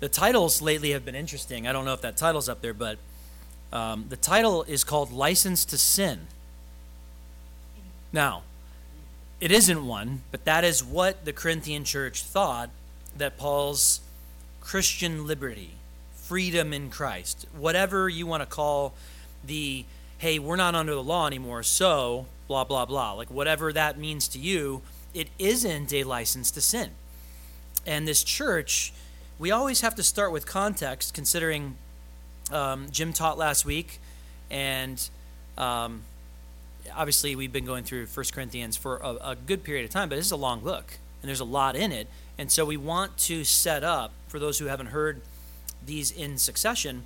the titles lately have been interesting. I don't know if that title's up there, but um, the title is called License to Sin. Now, it isn't one, but that is what the Corinthian church thought that Paul's Christian liberty, freedom in Christ, whatever you want to call the, hey, we're not under the law anymore, so blah, blah, blah, like whatever that means to you, it isn't a license to sin. And this church, we always have to start with context, considering um, Jim taught last week, and um, obviously we've been going through First Corinthians for a, a good period of time, but this is a long book, and there's a lot in it. And so we want to set up, for those who haven't heard these in succession,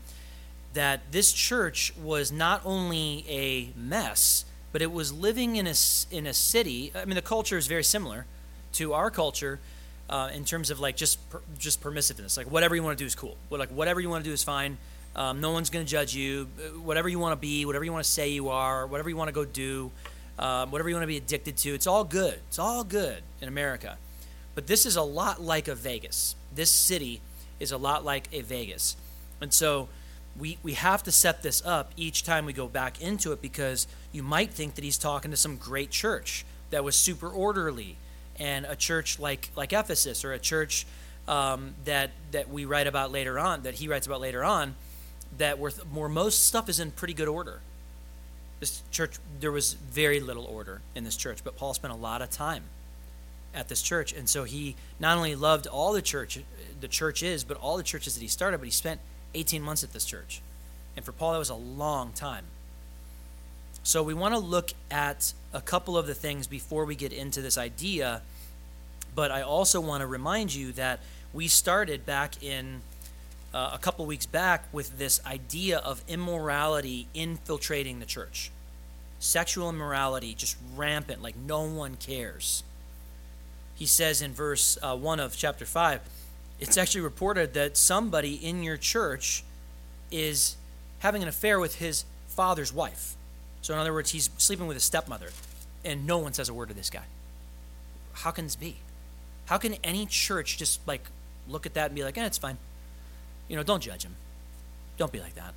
that this church was not only a mess, but it was living in a, in a city. I mean, the culture is very similar to our culture uh, in terms of like just per, just permissiveness. Like whatever you want to do is cool. Like whatever you want to do is fine. Um, no one's going to judge you. Whatever you want to be, whatever you want to say you are, whatever you want to go do, um, whatever you want to be addicted to, it's all good. It's all good in America. But this is a lot like a Vegas. This city is a lot like a Vegas. And so we, we have to set this up each time we go back into it because you might think that he's talking to some great church that was super orderly and a church like, like Ephesus or a church um, that, that we write about later on, that he writes about later on that were more most stuff is in pretty good order. This church there was very little order in this church, but Paul spent a lot of time at this church, and so he not only loved all the church the church is, but all the churches that he started, but he spent 18 months at this church. And for Paul that was a long time. So we want to look at a couple of the things before we get into this idea, but I also want to remind you that we started back in uh, a couple weeks back with this idea of immorality infiltrating the church. Sexual immorality just rampant, like no one cares. He says in verse uh, 1 of chapter 5 it's actually reported that somebody in your church is having an affair with his father's wife. So, in other words, he's sleeping with his stepmother, and no one says a word to this guy. How can this be? How can any church just like look at that and be like, eh, it's fine? You know, don't judge him. Don't be like that.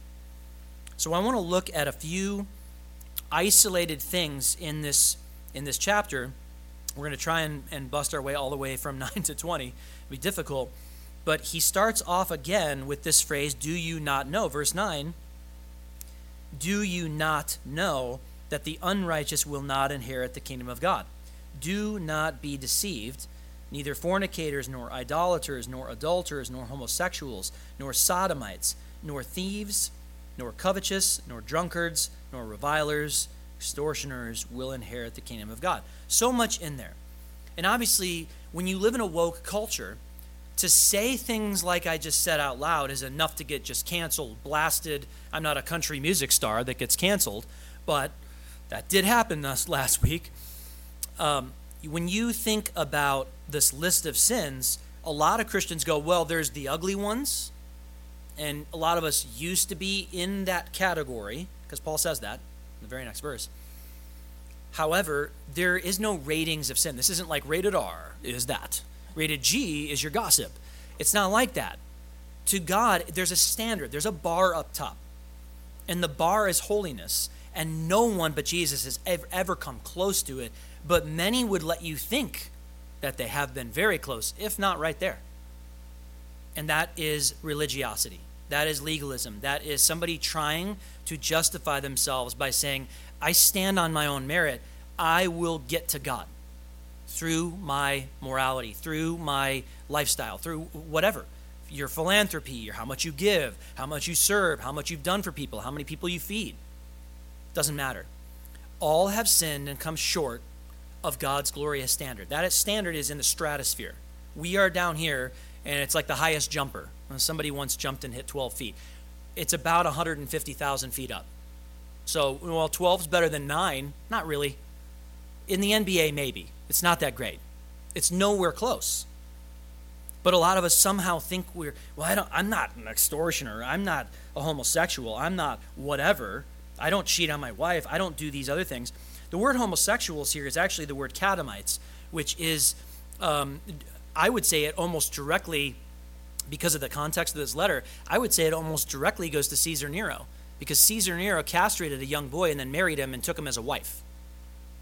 So I want to look at a few isolated things in this in this chapter. We're going to try and, and bust our way all the way from 9 to 20. It'll be difficult. But he starts off again with this phrase, Do you not know? Verse 9 Do you not know that the unrighteous will not inherit the kingdom of God? Do not be deceived. Neither fornicators, nor idolaters, nor adulterers, nor homosexuals, nor sodomites, nor thieves, nor covetous, nor drunkards, nor revilers, extortioners will inherit the kingdom of God. So much in there. And obviously, when you live in a woke culture, to say things like I just said out loud is enough to get just canceled, blasted. I'm not a country music star that gets canceled, but that did happen last week. Um, when you think about this list of sins, a lot of Christians go, well, there's the ugly ones. And a lot of us used to be in that category, because Paul says that in the very next verse. However, there is no ratings of sin. This isn't like rated R, is that. Rated G is your gossip. It's not like that. To God, there's a standard, there's a bar up top. And the bar is holiness. And no one but Jesus has ever, ever come close to it. But many would let you think that they have been very close, if not right there. And that is religiosity. That is legalism. That is somebody trying to justify themselves by saying, I stand on my own merit. I will get to God through my morality, through my lifestyle, through whatever. Your philanthropy, or how much you give, how much you serve, how much you've done for people, how many people you feed. Doesn't matter. All have sinned and come short of God's glorious standard. That standard is in the stratosphere. We are down here, and it's like the highest jumper. Somebody once jumped and hit 12 feet. It's about 150,000 feet up. So, well, 12 is better than 9. Not really. In the NBA, maybe. It's not that great. It's nowhere close. But a lot of us somehow think we're, well, I don't, I'm not an extortioner. I'm not a homosexual. I'm not whatever. I don't cheat on my wife. I don't do these other things. The word homosexuals here is actually the word catamites, which is, um, I would say, it almost directly because of the context of this letter, I would say it almost directly goes to Caesar Nero because Caesar Nero castrated a young boy and then married him and took him as a wife.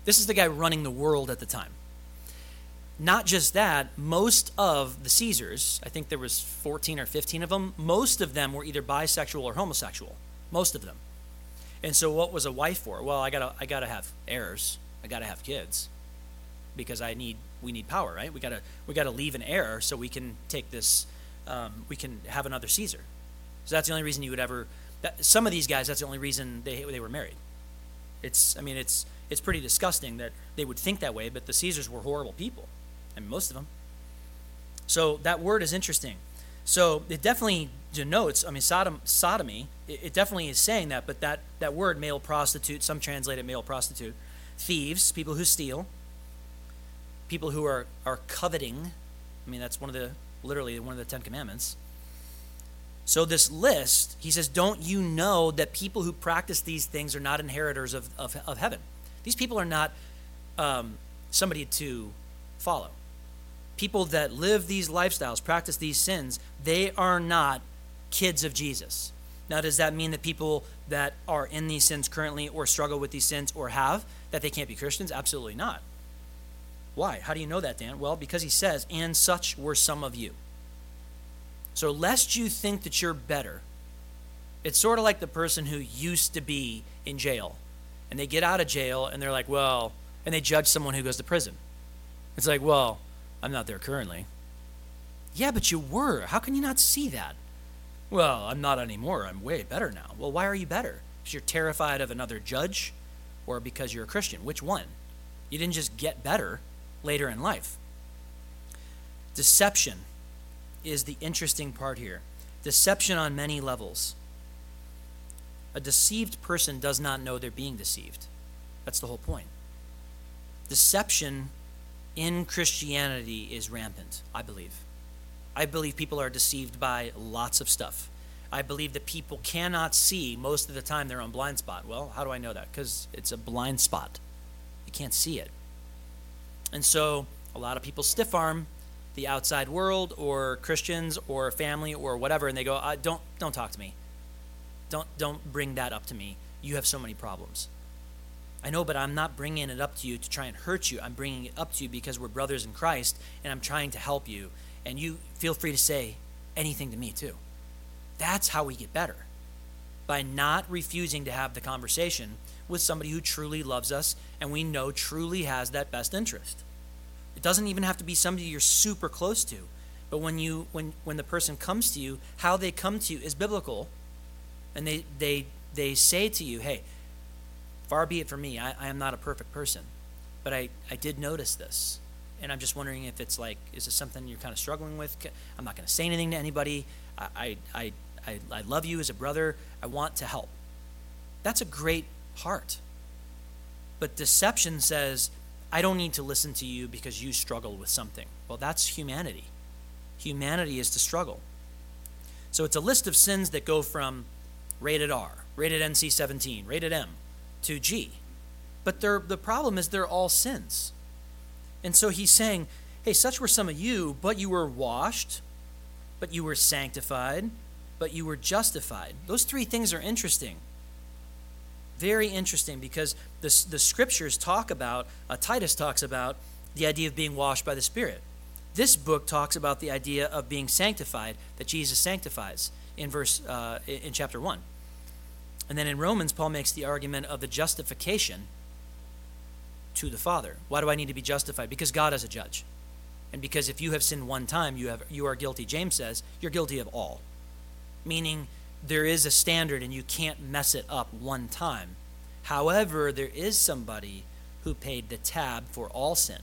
This is the guy running the world at the time. Not just that, most of the Caesars, I think there was 14 or 15 of them, most of them were either bisexual or homosexual. Most of them. And so what was a wife for? Well, I got to I got to have heirs. I got to have kids because I need we need power, right? We got to we got to leave an heir so we can take this um, we can have another Caesar. So that's the only reason you would ever. That, some of these guys, that's the only reason they they were married. It's I mean it's it's pretty disgusting that they would think that way, but the Caesars were horrible people, and most of them. So that word is interesting. So it definitely denotes. I mean, Sodom, sodomy. It, it definitely is saying that, but that that word, male prostitute, some translate it male prostitute, thieves, people who steal, people who are are coveting. I mean, that's one of the literally one of the Ten Commandments. So, this list, he says, Don't you know that people who practice these things are not inheritors of, of, of heaven? These people are not um, somebody to follow. People that live these lifestyles, practice these sins, they are not kids of Jesus. Now, does that mean that people that are in these sins currently or struggle with these sins or have, that they can't be Christians? Absolutely not. Why? How do you know that, Dan? Well, because he says, and such were some of you. So, lest you think that you're better, it's sort of like the person who used to be in jail and they get out of jail and they're like, well, and they judge someone who goes to prison. It's like, well, I'm not there currently. Yeah, but you were. How can you not see that? Well, I'm not anymore. I'm way better now. Well, why are you better? Because you're terrified of another judge or because you're a Christian? Which one? You didn't just get better later in life. Deception is the interesting part here. Deception on many levels. A deceived person does not know they're being deceived. That's the whole point. Deception in Christianity is rampant, I believe. I believe people are deceived by lots of stuff. I believe that people cannot see most of the time their own blind spot. Well, how do I know that? Because it's a blind spot. You can't see it. And so a lot of people stiff arm the outside world or Christians or family or whatever, and they go, "Don't don't talk to me. Don't don't bring that up to me. You have so many problems." I know, but I'm not bringing it up to you to try and hurt you. I'm bringing it up to you because we're brothers in Christ, and I'm trying to help you. And you feel free to say anything to me too. That's how we get better by not refusing to have the conversation with somebody who truly loves us and we know truly has that best interest. It doesn't even have to be somebody you're super close to. But when you when when the person comes to you, how they come to you is biblical. And they they they say to you, Hey, far be it from me, I, I am not a perfect person. But I, I did notice this. And I'm just wondering if it's like, is this something you're kind of struggling with? I'm not going to say anything to anybody. I, I, I, I love you as a brother. I want to help. That's a great heart. But deception says, I don't need to listen to you because you struggle with something. Well, that's humanity. Humanity is to struggle. So it's a list of sins that go from rated R, rated NC 17, rated M, to G. But the problem is they're all sins. And so he's saying, hey, such were some of you, but you were washed, but you were sanctified, but you were justified. Those three things are interesting very interesting because the, the scriptures talk about, uh, Titus talks about the idea of being washed by the Spirit. This book talks about the idea of being sanctified, that Jesus sanctifies in verse uh, in chapter 1. And then in Romans, Paul makes the argument of the justification to the Father. Why do I need to be justified? Because God is a judge. And because if you have sinned one time, you have you are guilty, James says, you're guilty of all. Meaning there is a standard and you can't mess it up one time. However, there is somebody who paid the tab for all sin.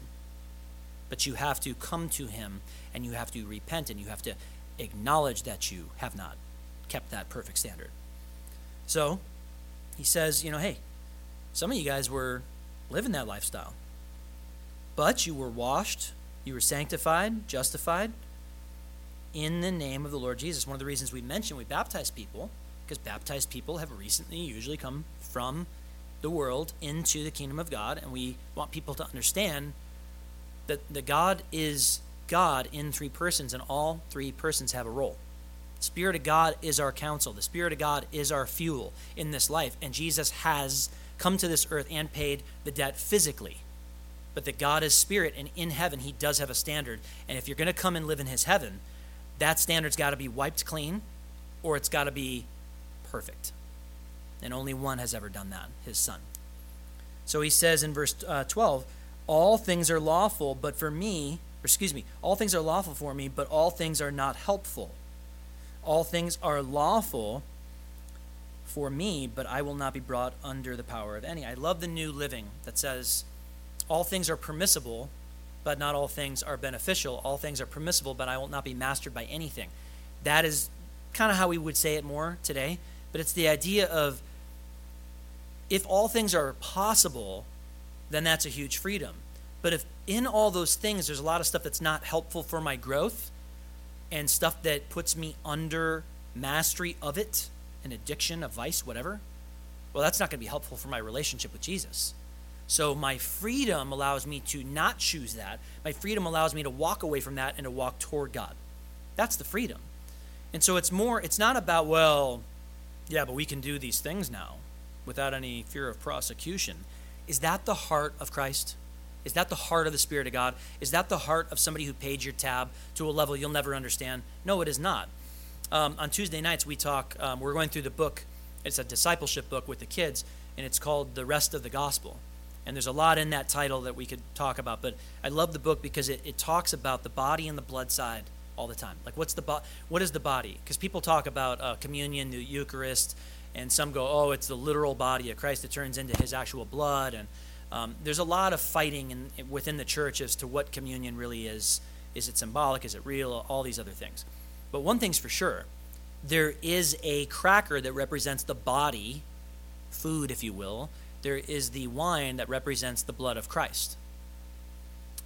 But you have to come to him and you have to repent and you have to acknowledge that you have not kept that perfect standard. So he says, you know, hey, some of you guys were living that lifestyle. But you were washed, you were sanctified, justified, in the name of the Lord Jesus. One of the reasons we mention we baptize people, because baptized people have recently usually come from the world into the kingdom of God, and we want people to understand that, that God is God in three persons, and all three persons have a role. Spirit of God is our counsel. The Spirit of God is our fuel in this life. And Jesus has come to this earth and paid the debt physically. But that God is spirit, and in heaven, He does have a standard. And if you're going to come and live in His heaven, that standard's got to be wiped clean or it's got to be perfect. And only one has ever done that, His Son. So He says in verse uh, 12, All things are lawful, but for me, excuse me, all things are lawful for me, but all things are not helpful. All things are lawful for me, but I will not be brought under the power of any. I love the new living that says, all things are permissible, but not all things are beneficial. All things are permissible, but I will not be mastered by anything. That is kind of how we would say it more today, but it's the idea of if all things are possible, then that's a huge freedom. But if in all those things there's a lot of stuff that's not helpful for my growth and stuff that puts me under mastery of it, an addiction, a vice, whatever, well, that's not going to be helpful for my relationship with Jesus. So my freedom allows me to not choose that. My freedom allows me to walk away from that and to walk toward God. That's the freedom. And so it's more, it's not about, well, yeah, but we can do these things now without any fear of prosecution. Is that the heart of Christ? Is that the heart of the Spirit of God? Is that the heart of somebody who paid your tab to a level you'll never understand? No, it is not. Um, on Tuesday nights, we talk, um, we're going through the book, it's a discipleship book with the kids, and it's called The Rest of the Gospel. And there's a lot in that title that we could talk about, but I love the book because it, it talks about the body and the blood side all the time. Like, what's the bo- what is the body? Because people talk about uh, communion, the Eucharist, and some go, oh, it's the literal body of Christ that turns into his actual blood. And um, there's a lot of fighting in, within the church as to what communion really is. Is it symbolic? Is it real? All these other things. But one thing's for sure there is a cracker that represents the body, food, if you will. There is the wine that represents the blood of Christ.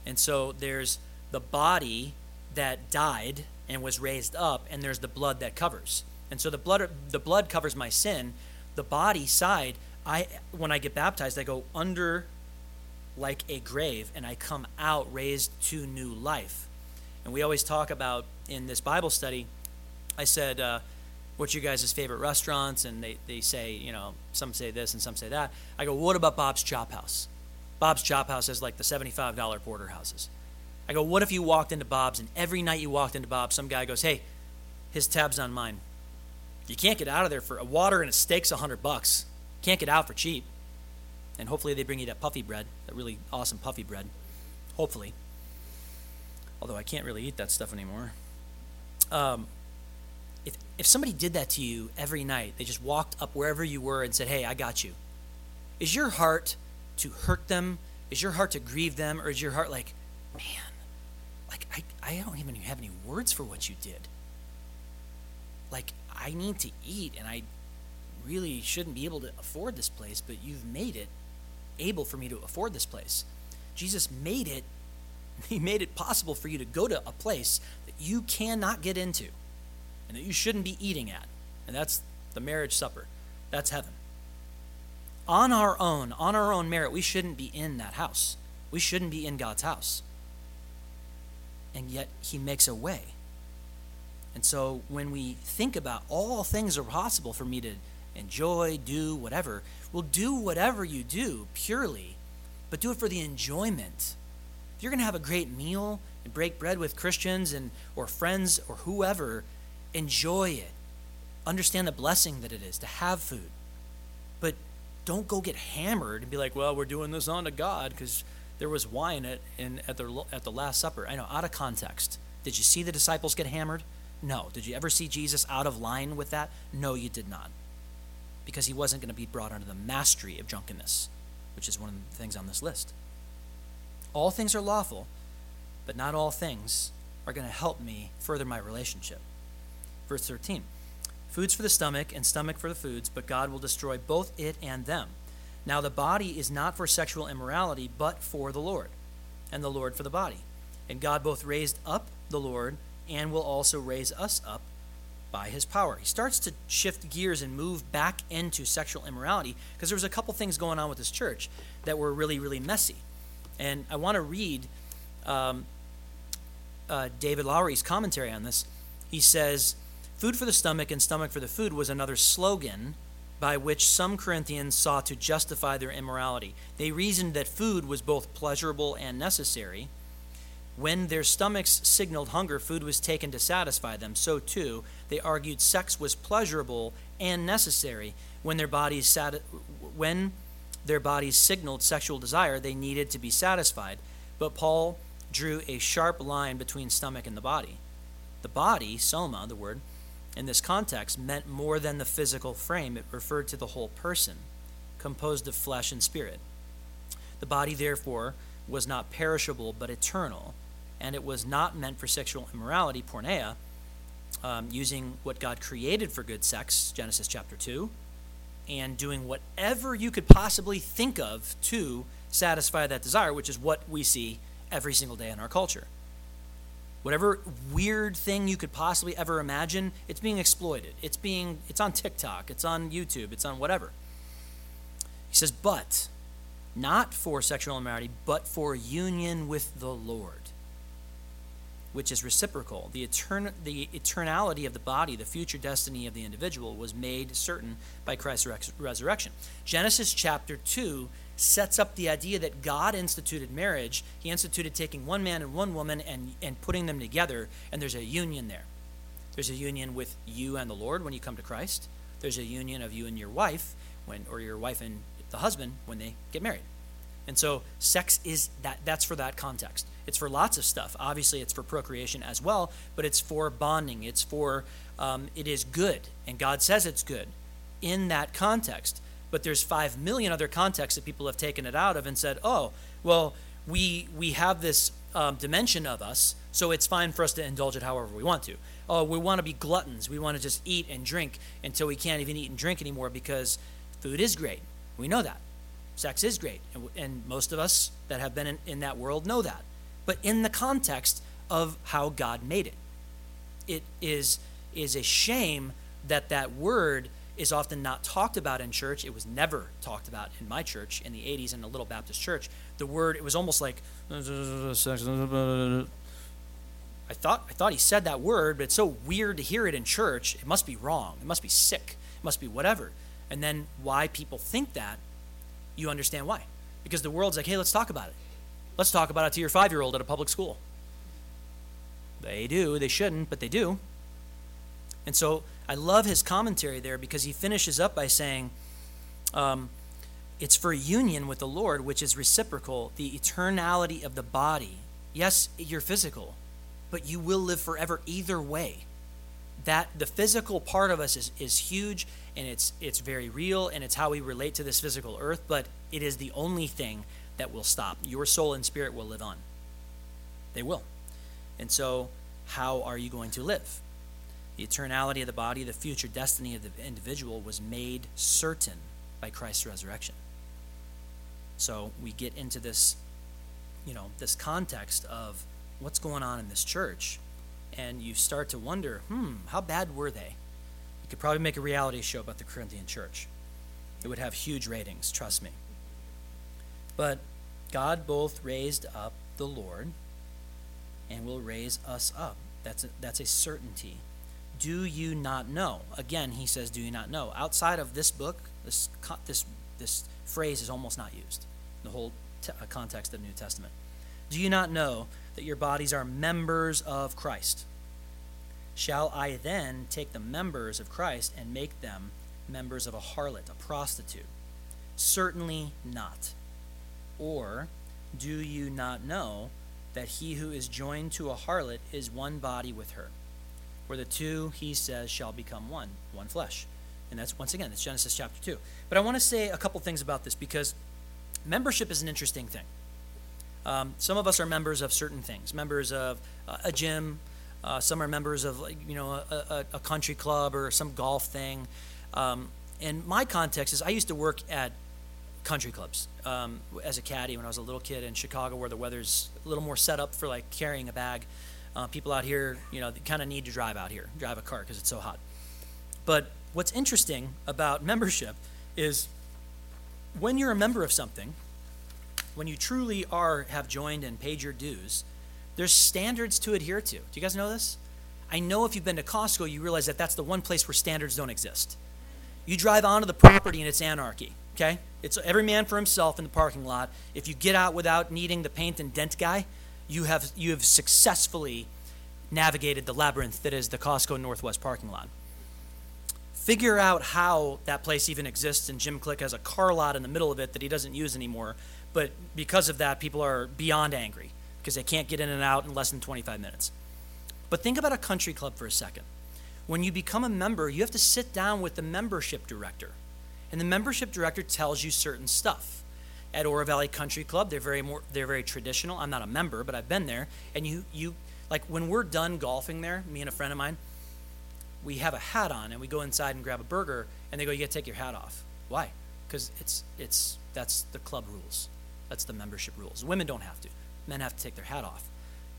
And so there's the body that died and was raised up, and there's the blood that covers. And so the blood, the blood covers my sin. The body side, I when I get baptized, I go under like a grave, and I come out raised to new life. And we always talk about in this Bible study. I said, uh, "What's your guys' favorite restaurants?" And they they say, you know, some say this and some say that. I go, "What about Bob's Chop House?" Bob's Chop House has like the seventy-five dollar porterhouses. I go, what if you walked into Bob's and every night you walked into Bob's, some guy goes, hey, his tab's on mine. You can't get out of there for a water and a steak's a hundred bucks. Can't get out for cheap. And hopefully they bring you that puffy bread, that really awesome puffy bread. Hopefully. Although I can't really eat that stuff anymore. Um, if, if somebody did that to you every night, they just walked up wherever you were and said, Hey, I got you. Is your heart to hurt them? Is your heart to grieve them? Or is your heart like, man, like I, I don't even have any words for what you did. Like I need to eat and I really shouldn't be able to afford this place, but you've made it able for me to afford this place. Jesus made it he made it possible for you to go to a place that you cannot get into and that you shouldn't be eating at. And that's the marriage supper. That's heaven. On our own, on our own merit, we shouldn't be in that house. We shouldn't be in God's house and yet he makes a way. And so when we think about all things are possible for me to enjoy, do whatever, well, do whatever you do purely, but do it for the enjoyment. If you're going to have a great meal and break bread with Christians and or friends or whoever, enjoy it. Understand the blessing that it is to have food. But don't go get hammered and be like, well, we're doing this unto God because there was wine at, in, at, the, at the Last Supper. I know, out of context. Did you see the disciples get hammered? No. Did you ever see Jesus out of line with that? No, you did not. Because he wasn't going to be brought under the mastery of drunkenness, which is one of the things on this list. All things are lawful, but not all things are going to help me further my relationship. Verse 13 Foods for the stomach, and stomach for the foods, but God will destroy both it and them. Now, the body is not for sexual immorality, but for the Lord, and the Lord for the body. And God both raised up the Lord and will also raise us up by his power. He starts to shift gears and move back into sexual immorality because there was a couple things going on with this church that were really, really messy. And I want to read um, uh, David Lowery's commentary on this, he says, Food for the stomach and stomach for the food was another slogan by which some Corinthians sought to justify their immorality. They reasoned that food was both pleasurable and necessary. When their stomachs signaled hunger, food was taken to satisfy them. So, too, they argued sex was pleasurable and necessary. When their bodies, sati- when their bodies signaled sexual desire, they needed to be satisfied. But Paul drew a sharp line between stomach and the body. The body, soma, the word, in this context, meant more than the physical frame. It referred to the whole person, composed of flesh and spirit. The body, therefore, was not perishable but eternal and it was not meant for sexual immorality, porneia, um, using what God created for good sex, Genesis chapter 2, and doing whatever you could possibly think of to satisfy that desire, which is what we see every single day in our culture. Whatever weird thing you could possibly ever imagine, it's being exploited. It's being it's on TikTok, it's on YouTube, it's on whatever. He says, but not for sexual immorality, but for union with the Lord which is reciprocal. The, etern- the eternality of the body, the future destiny of the individual, was made certain by Christ's res- resurrection. Genesis chapter 2 sets up the idea that God instituted marriage. He instituted taking one man and one woman and, and putting them together, and there's a union there. There's a union with you and the Lord when you come to Christ. There's a union of you and your wife, when, or your wife and the husband when they get married. And so sex is that that's for that context. It's for lots of stuff. Obviously, it's for procreation as well, but it's for bonding. It's for um, it is good, and God says it's good in that context. But there's five million other contexts that people have taken it out of and said, oh, well, we we have this um, dimension of us, so it's fine for us to indulge it however we want to. Oh, we want to be gluttons. We want to just eat and drink until we can't even eat and drink anymore because food is great. We know that. Sex is great. And, and most of us that have been in, in that world know that but in the context of how God made it. It is, is a shame that that word is often not talked about in church. It was never talked about in my church in the 80s in a little Baptist church. The word, it was almost like, I thought, I thought he said that word, but it's so weird to hear it in church. It must be wrong. It must be sick. It must be whatever. And then why people think that, you understand why. Because the world's like, hey, let's talk about it. Let's talk about it to your five year old at a public school. They do. They shouldn't, but they do. And so I love his commentary there because he finishes up by saying, um, it's for union with the Lord, which is reciprocal, the eternality of the body. Yes, you're physical, but you will live forever either way. That the physical part of us is, is huge and it's it's very real and it's how we relate to this physical earth, but it is the only thing that will stop. Your soul and spirit will live on. They will. And so, how are you going to live? The eternality of the body, the future destiny of the individual was made certain by Christ's resurrection. So, we get into this, you know, this context of what's going on in this church, and you start to wonder, hmm, how bad were they? You could probably make a reality show about the Corinthian church. It would have huge ratings, trust me. But God both raised up the Lord and will raise us up. That's a, that's a certainty. Do you not know? Again, he says, "Do you not know?" Outside of this book, this this this phrase is almost not used. The whole uh, context of the New Testament. Do you not know that your bodies are members of Christ? Shall I then take the members of Christ and make them members of a harlot, a prostitute? Certainly not. Or do you not know that he who is joined to a harlot is one body with her? For the two, he says, shall become one, one flesh. And that's, once again, that's Genesis chapter 2. But I want to say a couple things about this because membership is an interesting thing. Um, some of us are members of certain things, members of uh, a gym, uh, some are members of, you know, a, a, a country club or some golf thing. Um, and my context is I used to work at country clubs um, as a caddy when I was a little kid in Chicago, where the weather's a little more set up for like carrying a bag. Uh, people out here, you know, kind of need to drive out here, drive a car because it's so hot. But what's interesting about membership is when you're a member of something, when you truly are have joined and paid your dues, There's standards to adhere to. Do you guys know this? I know if you've been to Costco, you realize that that's the one place where standards don't exist. You drive onto the property and it's anarchy, okay? It's every man for himself in the parking lot. If you get out without needing the paint and dent guy, you have you have successfully navigated the labyrinth that is the Costco Northwest parking lot. Figure out how that place even exists, and Jim Click has a car lot in the middle of it that he doesn't use anymore. But because of that, people are beyond angry because they can't get in and out in less than 25 minutes. But think about a country club for a second. When you become a member, you have to sit down with the membership director. And the membership director tells you certain stuff. At Oro Valley Country Club, they're very more they're very traditional. I'm not a member, but I've been there. And you you like when we're done golfing there, me and a friend of mine, we have a hat on and we go inside and grab a burger and they go, You gotta take your hat off. Why? Because it's it's that's the club rules. That's the membership rules. Women don't have to. Men have to take their hat off.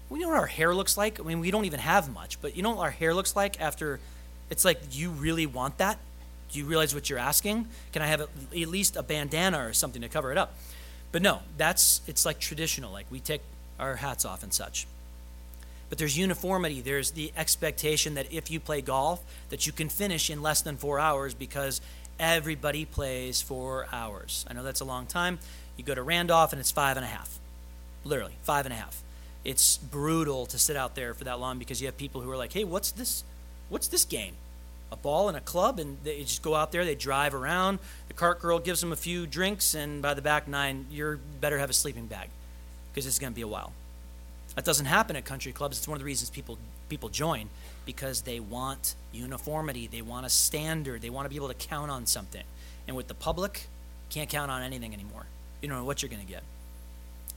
We know what our hair looks like. I mean, we don't even have much, but you know what our hair looks like after it's like you really want that? Do you realize what you're asking? Can I have at least a bandana or something to cover it up? But no, that's it's like traditional. Like we take our hats off and such. But there's uniformity. There's the expectation that if you play golf, that you can finish in less than four hours because everybody plays four hours. I know that's a long time. You go to Randolph and it's five and a half. Literally, five and a half. It's brutal to sit out there for that long because you have people who are like, hey, what's this? What's this game? a ball and a club, and they just go out there. They drive around. The cart girl gives them a few drinks, and by the back nine, you better have a sleeping bag because it's going to be a while. That doesn't happen at country clubs. It's one of the reasons people people join because they want uniformity. They want a standard. They want to be able to count on something. And with the public, can't count on anything anymore. You don't know what you're going to get.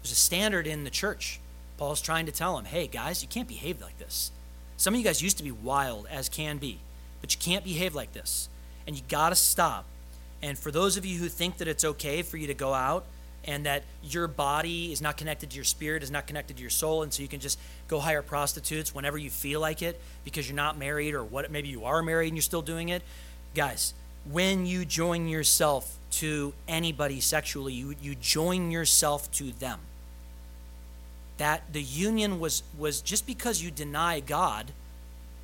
There's a standard in the church. Paul's trying to tell them, hey, guys, you can't behave like this. Some of you guys used to be wild as can be. But you can't behave like this. And you got to stop. And for those of you who think that it's okay for you to go out and that your body is not connected to your spirit, is not connected to your soul, and so you can just go hire prostitutes whenever you feel like it because you're not married or what maybe you are married and you're still doing it. Guys, when you join yourself to anybody sexually, you, you join yourself to them. That the union was was just because you deny God,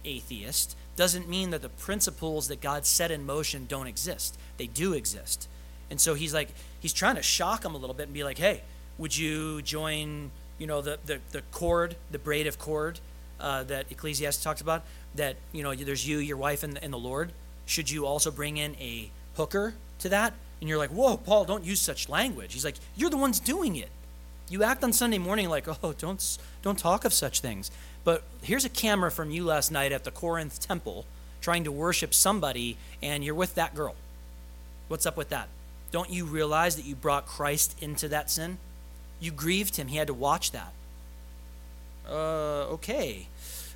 atheist, doesn't mean that the principles that God set in motion don't exist. They do exist. And so he's like, he's trying to shock them a little bit and be like, hey, would you join, you know, the, the, the cord, the braid of cord uh, that Ecclesiastes talks about? That, you know, there's you, your wife, and, and the Lord. Should you also bring in a hooker to that? And you're like, whoa, Paul, don't use such language. He's like, you're the ones doing it. You act on Sunday morning like, oh, don't, don't talk of such things. But here's a camera from you last night at the Corinth temple trying to worship somebody, and you're with that girl. What's up with that? Don't you realize that you brought Christ into that sin? You grieved him. He had to watch that. Uh, okay.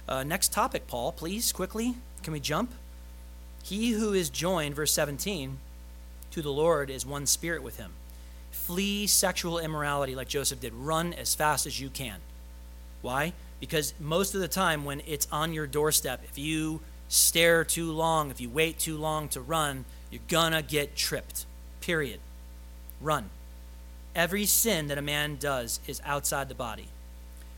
Uh, next topic, Paul, please, quickly. Can we jump? He who is joined, verse 17, to the Lord is one spirit with him. Flee sexual immorality like Joseph did. Run as fast as you can. Why? Because most of the time, when it's on your doorstep, if you stare too long, if you wait too long to run, you're gonna get tripped. Period. Run. Every sin that a man does is outside the body.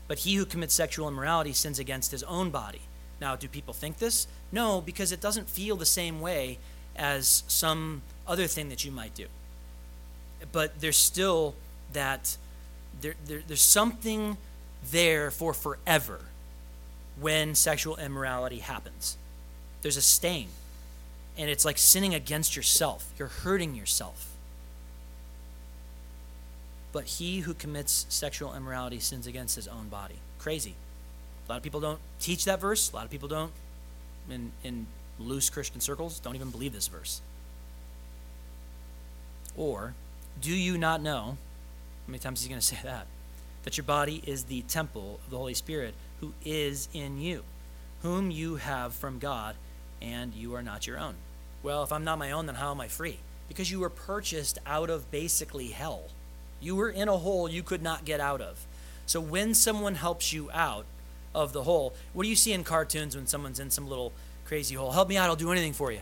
But he who commits sexual immorality sins against his own body. Now, do people think this? No, because it doesn't feel the same way as some other thing that you might do. But there's still that, there, there there's something there for forever when sexual immorality happens. There's a stain, and it's like sinning against yourself. You're hurting yourself. But he who commits sexual immorality sins against his own body. Crazy. A lot of people don't teach that verse. A lot of people don't, in, in loose Christian circles, don't even believe this verse. Or, do you not know? How many times is he going to say that? that your body is the temple of the Holy Spirit who is in you, whom you have from God, and you are not your own. Well, if I'm not my own, then how am I free? Because you were purchased out of basically hell. You were in a hole you could not get out of. So when someone helps you out of the hole, what do you see in cartoons when someone's in some little crazy hole? Help me out, I'll do anything for you.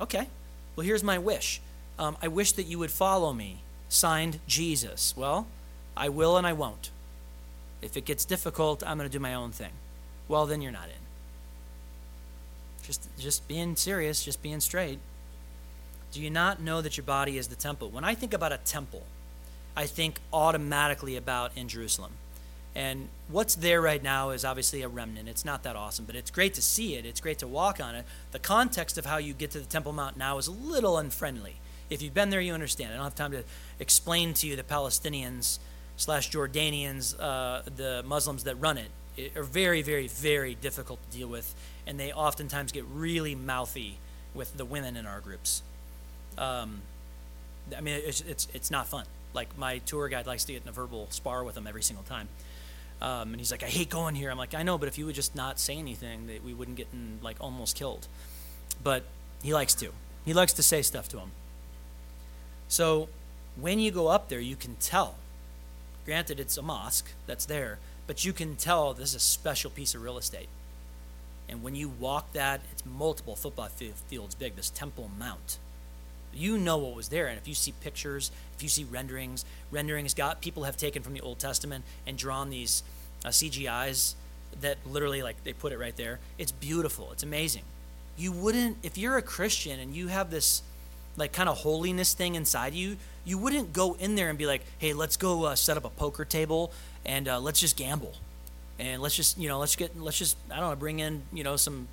Okay, well, here's my wish. Um, I wish that you would follow me. Signed, Jesus. Well, I will and I won't. If it gets difficult, I'm going to do my own thing. Well, then you're not in. Just, just being serious, just being straight. Do you not know that your body is the temple? When I think about a temple, I think automatically about in Jerusalem. And what's there right now is obviously a remnant. It's not that awesome, but it's great to see it. It's great to walk on it. The context of how you get to the Temple Mount now is a little unfriendly. If you've been there, you understand. I don't have time to explain to you the Palestinians slash Jordanians, uh, the Muslims that run it, it, are very, very, very difficult to deal with, and they oftentimes get really mouthy with the women in our groups. Um, I mean, it's, it's, it's not fun. Like my tour guide likes to get in a verbal spar with them every single time. Um, and he's like, I hate going here. I'm like, I know, but if you would just not say anything, that we wouldn't get in, like almost killed. But he likes to. He likes to say stuff to him. So when you go up there, you can tell. Granted, it's a mosque that's there, but you can tell this is a special piece of real estate. And when you walk that, it's multiple football fields big, this Temple Mount. You know what was there. And if you see pictures, if you see renderings, renderings got people have taken from the Old Testament and drawn these uh, CGIs that literally like they put it right there. It's beautiful. It's amazing. You wouldn't if you're a Christian and you have this like kind of holiness thing inside you, you wouldn't go in there and be like, "Hey, let's go uh, set up a poker table and uh, let's just gamble." And let's just, you know, let's get let's just I don't know, bring in, you know, some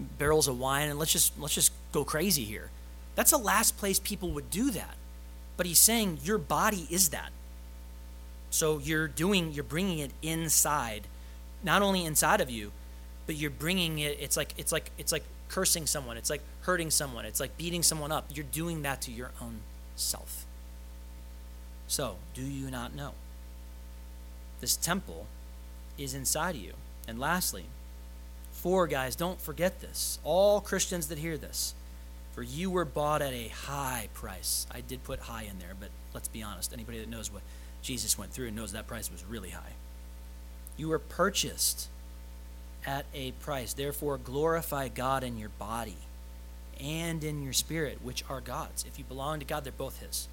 barrels of wine and let's just let's just go crazy here. That's the last place people would do that. But he's saying your body is that. So you're doing, you're bringing it inside, not only inside of you, but you're bringing it. It's like it's like it's like cursing someone. It's like hurting someone. It's like beating someone up. You're doing that to your own self. So, do you not know? This temple is inside you. And lastly, four guys, don't forget this. All Christians that hear this, for you were bought at a high price. I did put high in there, but let's be honest. Anybody that knows what Jesus went through knows that price was really high. You were purchased at a price. Therefore, glorify God in your body and in your spirit, which are God's. If you belong to God, they're both His.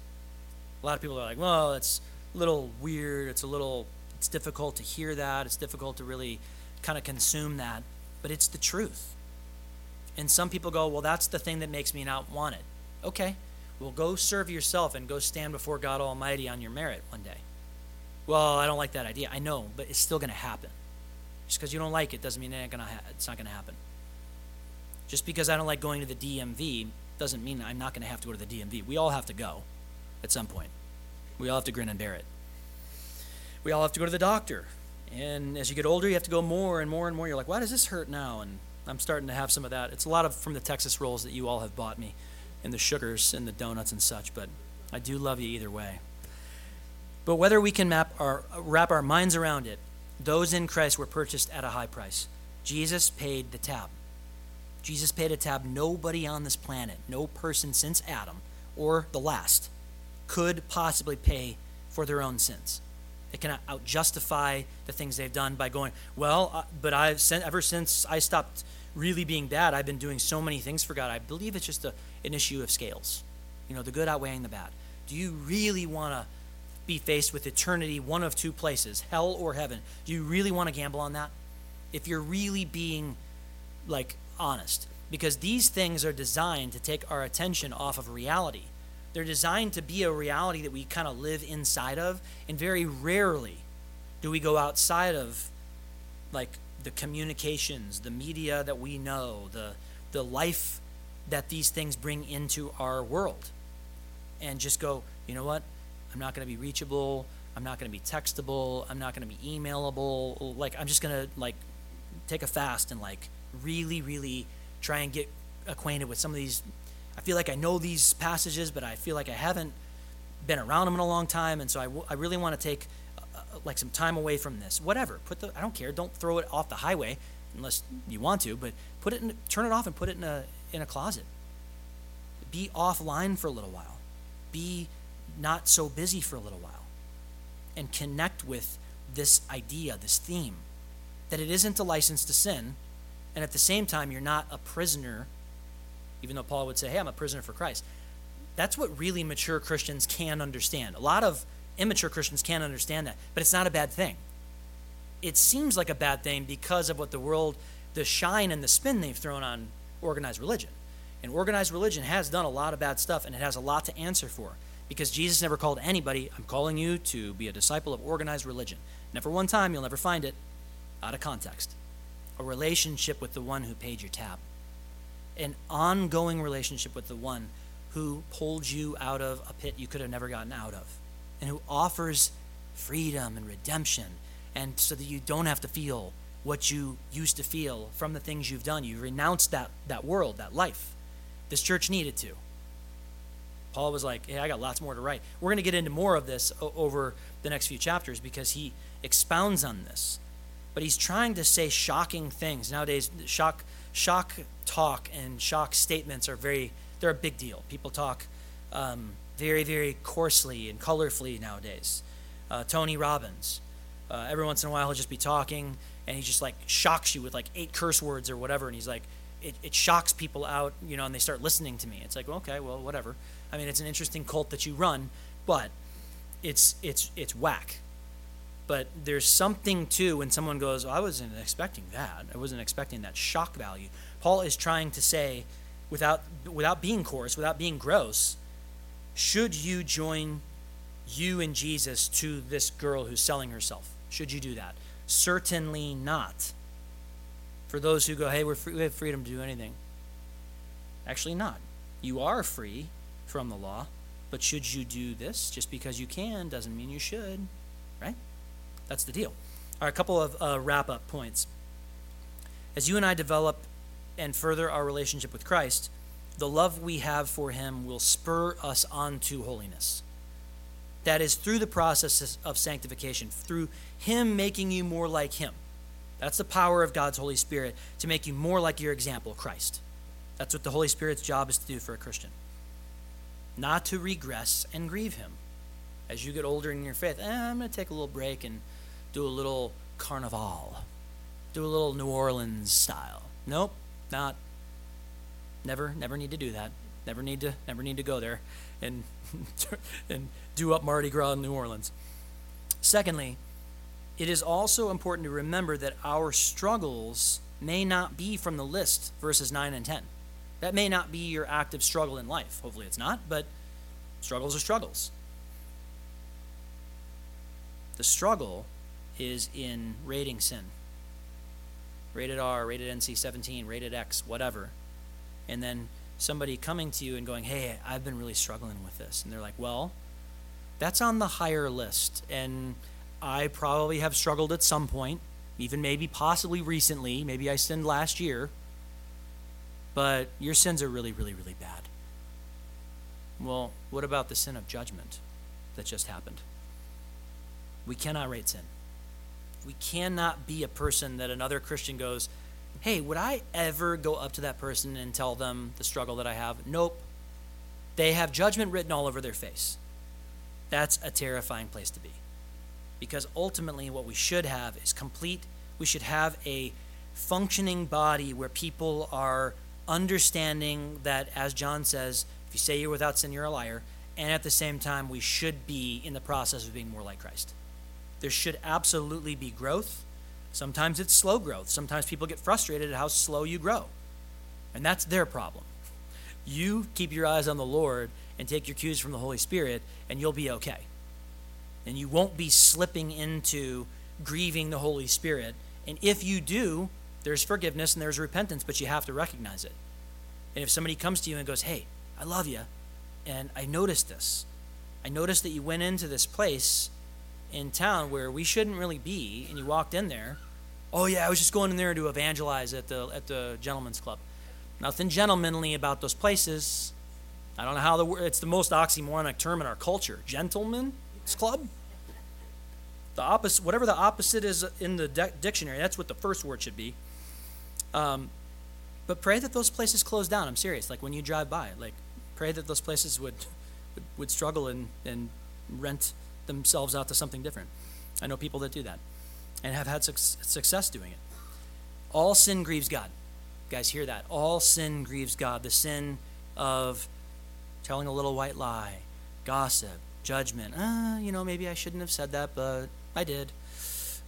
A lot of people are like, well, it's a little weird. It's a little, it's difficult to hear that. It's difficult to really kind of consume that. But it's the truth. And some people go, well, that's the thing that makes me not want it. Okay, well, go serve yourself and go stand before God Almighty on your merit one day. Well, I don't like that idea. I know, but it's still going to happen. Just because you don't like it doesn't mean it ha- it's not going to happen. Just because I don't like going to the DMV doesn't mean I'm not going to have to go to the DMV. We all have to go at some point. We all have to grin and bear it. We all have to go to the doctor. And as you get older, you have to go more and more and more. You're like, why does this hurt now? And I'm starting to have some of that. It's a lot of from the Texas rolls that you all have bought me, and the sugars and the donuts and such. But I do love you either way. But whether we can map our, wrap our minds around it, those in Christ were purchased at a high price. Jesus paid the tab. Jesus paid a tab nobody on this planet, no person since Adam or the last, could possibly pay for their own sins. They cannot out justify the things they've done by going, well, uh, but I've sent, ever since I stopped really being bad, I've been doing so many things for God. I believe it's just a, an issue of scales. You know, the good outweighing the bad. Do you really want to be faced with eternity, one of two places, hell or heaven? Do you really want to gamble on that? If you're really being like honest, because these things are designed to take our attention off of reality. They're designed to be a reality that we kind of live inside of, and very rarely do we go outside of like the communications, the media that we know, the the life that these things bring into our world. And just go, you know what? I'm not going to be reachable. I'm not going to be textable. I'm not going to be emailable. Like I'm just going to like take a fast and like really really try and get acquainted with some of these I feel like I know these passages, but I feel like I haven't been around them in a long time, and so I, w- I really want to take uh, uh, like some time away from this. Whatever. Put the I don't care. Don't throw it off the highway unless you want to, but put it in turn it off and put it in a in a closet. Be offline for a little while. Be not so busy for a little while. And connect with this idea, this theme that it isn't a license to sin, and at the same time you're not a prisoner even though Paul would say, "Hey, I'm a prisoner for Christ." That's what really mature Christians can understand. A lot of immature Christians can't understand that, but it's not a bad thing. it seems like a bad thing because of what the world, the shine and the spin they've thrown on organized religion. And organized religion has done a lot of bad stuff and it has a lot to answer for because Jesus never called anybody, I'm calling you to be a disciple of organized religion. Never one time, you'll never find it out of context. A relationship with the one who paid your tab, an ongoing relationship with the one who pulled you out of a pit you could have never gotten out of, and who offers freedom and redemption, and so that you don't have to feel what you used to feel from the things you've done. You renounced that, that world, that life. This church needed to. Paul was like, hey, I got lots more to write. We're going to get into more of this o- over the next few chapters because he expounds on this. But he's trying to say shocking things. Nowadays, shock, shock talk and shock statements are very, they're a big deal. People talk um, very, very coarsely and colorfully nowadays. Uh, Tony Robbins, uh, every once in a while he'll just be talking and he just like shocks you with like eight curse words or whatever. And he's like, it, it shocks people out, you know, and they start listening to me. It's like, well, okay, well, whatever. I mean, it's an interesting cult that you run, but it's it's it's whack. But there's something too when someone goes, oh, I wasn't expecting that. I wasn't expecting that shock value. Paul is trying to say, without without being coarse, without being gross, should you join you and Jesus to this girl who's selling herself? Should you do that? Certainly not. For those who go, hey, we're free, we have freedom to do anything. Actually, not. You are free from the law, but should you do this? Just because you can doesn't mean you should, right? That's the deal. All right, a couple of uh, wrap up points. As you and I develop and further our relationship with Christ, the love we have for Him will spur us on to holiness. That is through the process of sanctification, through Him making you more like Him. That's the power of God's Holy Spirit to make you more like your example, Christ. That's what the Holy Spirit's job is to do for a Christian. Not to regress and grieve Him. As you get older in your faith, eh, I'm going to take a little break and do a little carnival, do a little New Orleans style. Nope, not. Never, never need to do that. Never need to, never need to go there and and do up Mardi Gras in New Orleans. Secondly, it is also important to remember that our struggles may not be from the list, verses 9 and 10. That may not be your active struggle in life. Hopefully it's not, but struggles are struggles. The struggle is in rating sin. Rated R, rated NC 17, rated X, whatever. And then somebody coming to you and going, Hey, I've been really struggling with this. And they're like, Well, that's on the higher list. And I probably have struggled at some point, even maybe possibly recently. Maybe I sinned last year. But your sins are really, really, really bad. Well, what about the sin of judgment that just happened? We cannot rate sin. We cannot be a person that another Christian goes, hey, would I ever go up to that person and tell them the struggle that I have? Nope. They have judgment written all over their face. That's a terrifying place to be. Because ultimately, what we should have is complete, we should have a functioning body where people are understanding that, as John says, if you say you're without sin, you're a liar. And at the same time, we should be in the process of being more like Christ. There should absolutely be growth. Sometimes it's slow growth. Sometimes people get frustrated at how slow you grow. And that's their problem. You keep your eyes on the Lord and take your cues from the Holy Spirit, and you'll be okay. And you won't be slipping into grieving the Holy Spirit. And if you do, there's forgiveness and there's repentance, but you have to recognize it. And if somebody comes to you and goes, Hey, I love you, and I noticed this. I noticed that you went into this place in town where we shouldn't really be, and you walked in there. Oh yeah, I was just going in there to evangelize at the at the gentleman's club. Nothing gentlemanly about those places. I don't know how the it's the most oxymoronic term in our culture. Gentleman's club. The opposite, whatever the opposite is in the de- dictionary, that's what the first word should be. Um, but pray that those places close down. I'm serious. Like when you drive by, like pray that those places would would, would struggle and, and rent themselves out to something different. I know people that do that and have had su- success doing it. All sin grieves God. You guys hear that? All sin grieves God. The sin of telling a little white lie, gossip, judgment. Uh, you know, maybe I shouldn't have said that, but I did.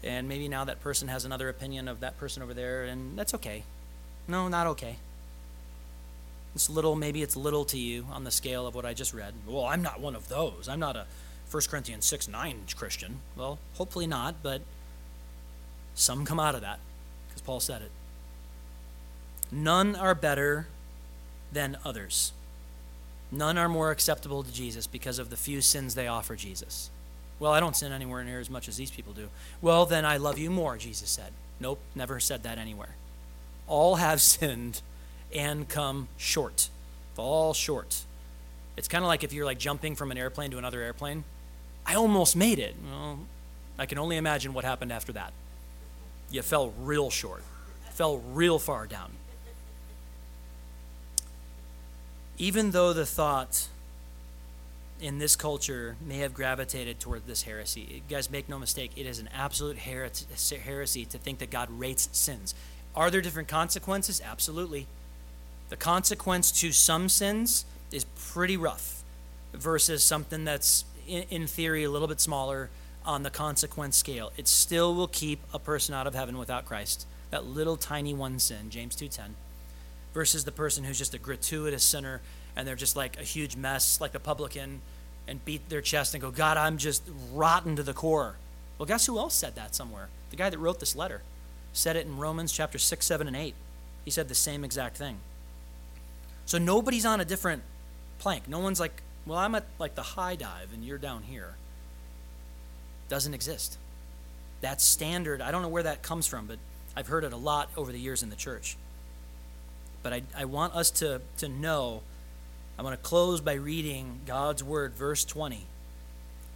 And maybe now that person has another opinion of that person over there, and that's okay. No, not okay. It's little, maybe it's little to you on the scale of what I just read. Well, I'm not one of those. I'm not a 1 Corinthians 6 9 Christian. Well, hopefully not, but some come out of that because Paul said it. None are better than others. None are more acceptable to Jesus because of the few sins they offer Jesus. Well, I don't sin anywhere near as much as these people do. Well, then I love you more, Jesus said. Nope, never said that anywhere. All have sinned and come short. Fall short. It's kind of like if you're like jumping from an airplane to another airplane. I almost made it. Well, I can only imagine what happened after that. You fell real short, fell real far down. Even though the thought in this culture may have gravitated toward this heresy. Guys, make no mistake, it is an absolute heresy to think that God rates sins. Are there different consequences? Absolutely. The consequence to some sins is pretty rough versus something that's, in theory, a little bit smaller on the consequence scale. It still will keep a person out of heaven without Christ. That little tiny one sin, James 2:10, versus the person who's just a gratuitous sinner and they're just like a huge mess, like the publican, and beat their chest and go, God, I'm just rotten to the core. Well, guess who else said that somewhere? The guy that wrote this letter said it in Romans chapter 6, 7, and 8. He said the same exact thing. So nobody's on a different plank. No one's like, well, I'm at like the high dive and you're down here. Doesn't exist. That standard, I don't know where that comes from, but I've heard it a lot over the years in the church. But I, I want us to, to know I want to close by reading God's word, verse 20.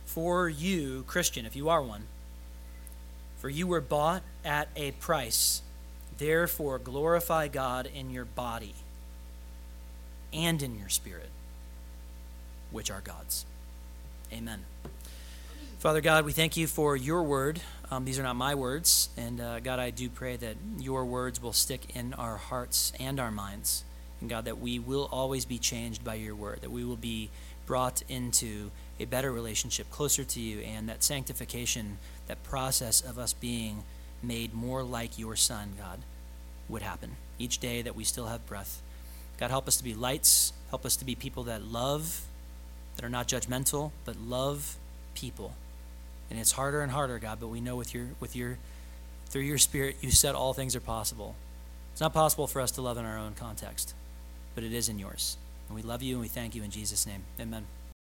For you, Christian, if you are one, for you were bought at a price. Therefore, glorify God in your body and in your spirit, which are God's. Amen. Father God, we thank you for your word. Um, these are not my words. And uh, God, I do pray that your words will stick in our hearts and our minds. And God, that we will always be changed by your word, that we will be brought into a better relationship closer to you, and that sanctification, that process of us being made more like your Son, God, would happen each day that we still have breath. God, help us to be lights. Help us to be people that love, that are not judgmental, but love people. And it's harder and harder, God, but we know with your with your through your spirit you said all things are possible. It's not possible for us to love in our own context but it is in yours. And we love you and we thank you in Jesus' name. Amen.